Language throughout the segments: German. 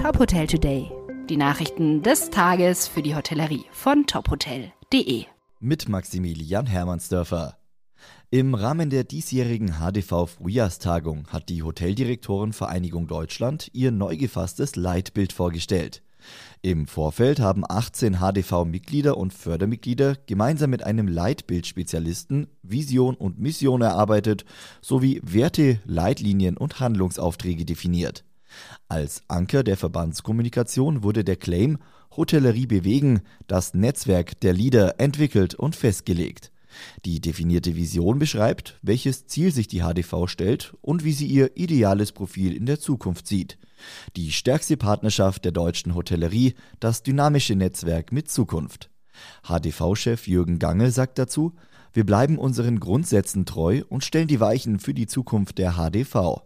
Top Hotel Today. Die Nachrichten des Tages für die Hotellerie von tophotel.de. Mit Maximilian Hermannsdörfer. Im Rahmen der diesjährigen HDV Frühjahrstagung hat die Hoteldirektorenvereinigung Deutschland ihr neu gefasstes Leitbild vorgestellt. Im Vorfeld haben 18 HDV-Mitglieder und Fördermitglieder gemeinsam mit einem Leitbildspezialisten Vision und Mission erarbeitet sowie Werte, Leitlinien und Handlungsaufträge definiert. Als Anker der Verbandskommunikation wurde der Claim Hotellerie bewegen, das Netzwerk der Leader entwickelt und festgelegt. Die definierte Vision beschreibt, welches Ziel sich die HDV stellt und wie sie ihr ideales Profil in der Zukunft sieht. Die stärkste Partnerschaft der deutschen Hotellerie, das dynamische Netzwerk mit Zukunft. HDV-Chef Jürgen Gange sagt dazu, wir bleiben unseren Grundsätzen treu und stellen die Weichen für die Zukunft der HDV.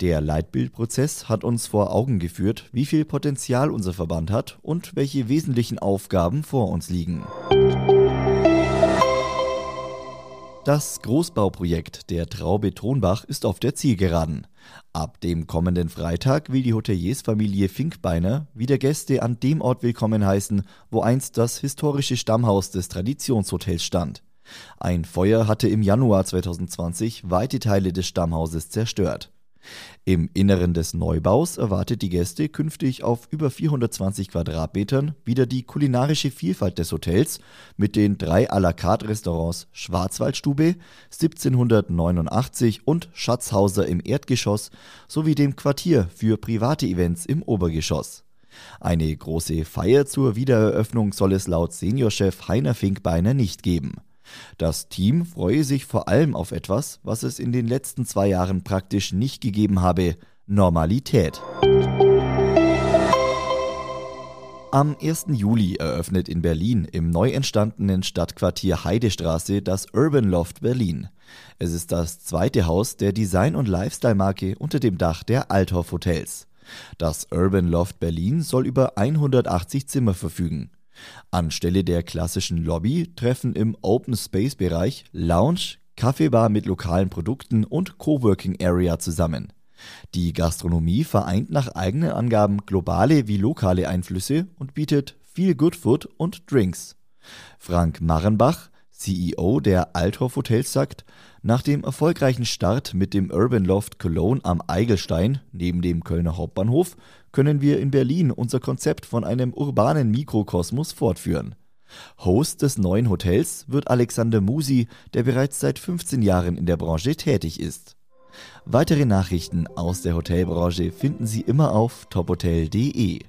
Der Leitbildprozess hat uns vor Augen geführt, wie viel Potenzial unser Verband hat und welche wesentlichen Aufgaben vor uns liegen. Das Großbauprojekt der Traube Tonbach ist auf der Zielgeraden. Ab dem kommenden Freitag will die Hoteliersfamilie Finkbeiner wieder Gäste an dem Ort willkommen heißen, wo einst das historische Stammhaus des Traditionshotels stand. Ein Feuer hatte im Januar 2020 weite Teile des Stammhauses zerstört. Im Inneren des Neubaus erwartet die Gäste künftig auf über 420 Quadratmetern wieder die kulinarische Vielfalt des Hotels mit den drei à la carte Restaurants Schwarzwaldstube 1789 und Schatzhauser im Erdgeschoss sowie dem Quartier für private Events im Obergeschoss. Eine große Feier zur Wiedereröffnung soll es laut Seniorchef Heiner Finkbeiner nicht geben. Das Team freue sich vor allem auf etwas, was es in den letzten zwei Jahren praktisch nicht gegeben habe, Normalität. Am 1. Juli eröffnet in Berlin im neu entstandenen Stadtquartier Heidestraße das Urban Loft Berlin. Es ist das zweite Haus der Design- und Lifestyle-Marke unter dem Dach der Althoff Hotels. Das Urban Loft Berlin soll über 180 Zimmer verfügen. Anstelle der klassischen Lobby treffen im Open Space Bereich Lounge, Kaffeebar mit lokalen Produkten und Coworking Area zusammen. Die Gastronomie vereint nach eigenen Angaben globale wie lokale Einflüsse und bietet viel Good Food und Drinks. Frank Marrenbach, CEO der Althoff Hotels sagt, nach dem erfolgreichen Start mit dem Urban Loft Cologne am Eigelstein neben dem Kölner Hauptbahnhof können wir in Berlin unser Konzept von einem urbanen Mikrokosmos fortführen. Host des neuen Hotels wird Alexander Musi, der bereits seit 15 Jahren in der Branche tätig ist. Weitere Nachrichten aus der Hotelbranche finden Sie immer auf tophotel.de.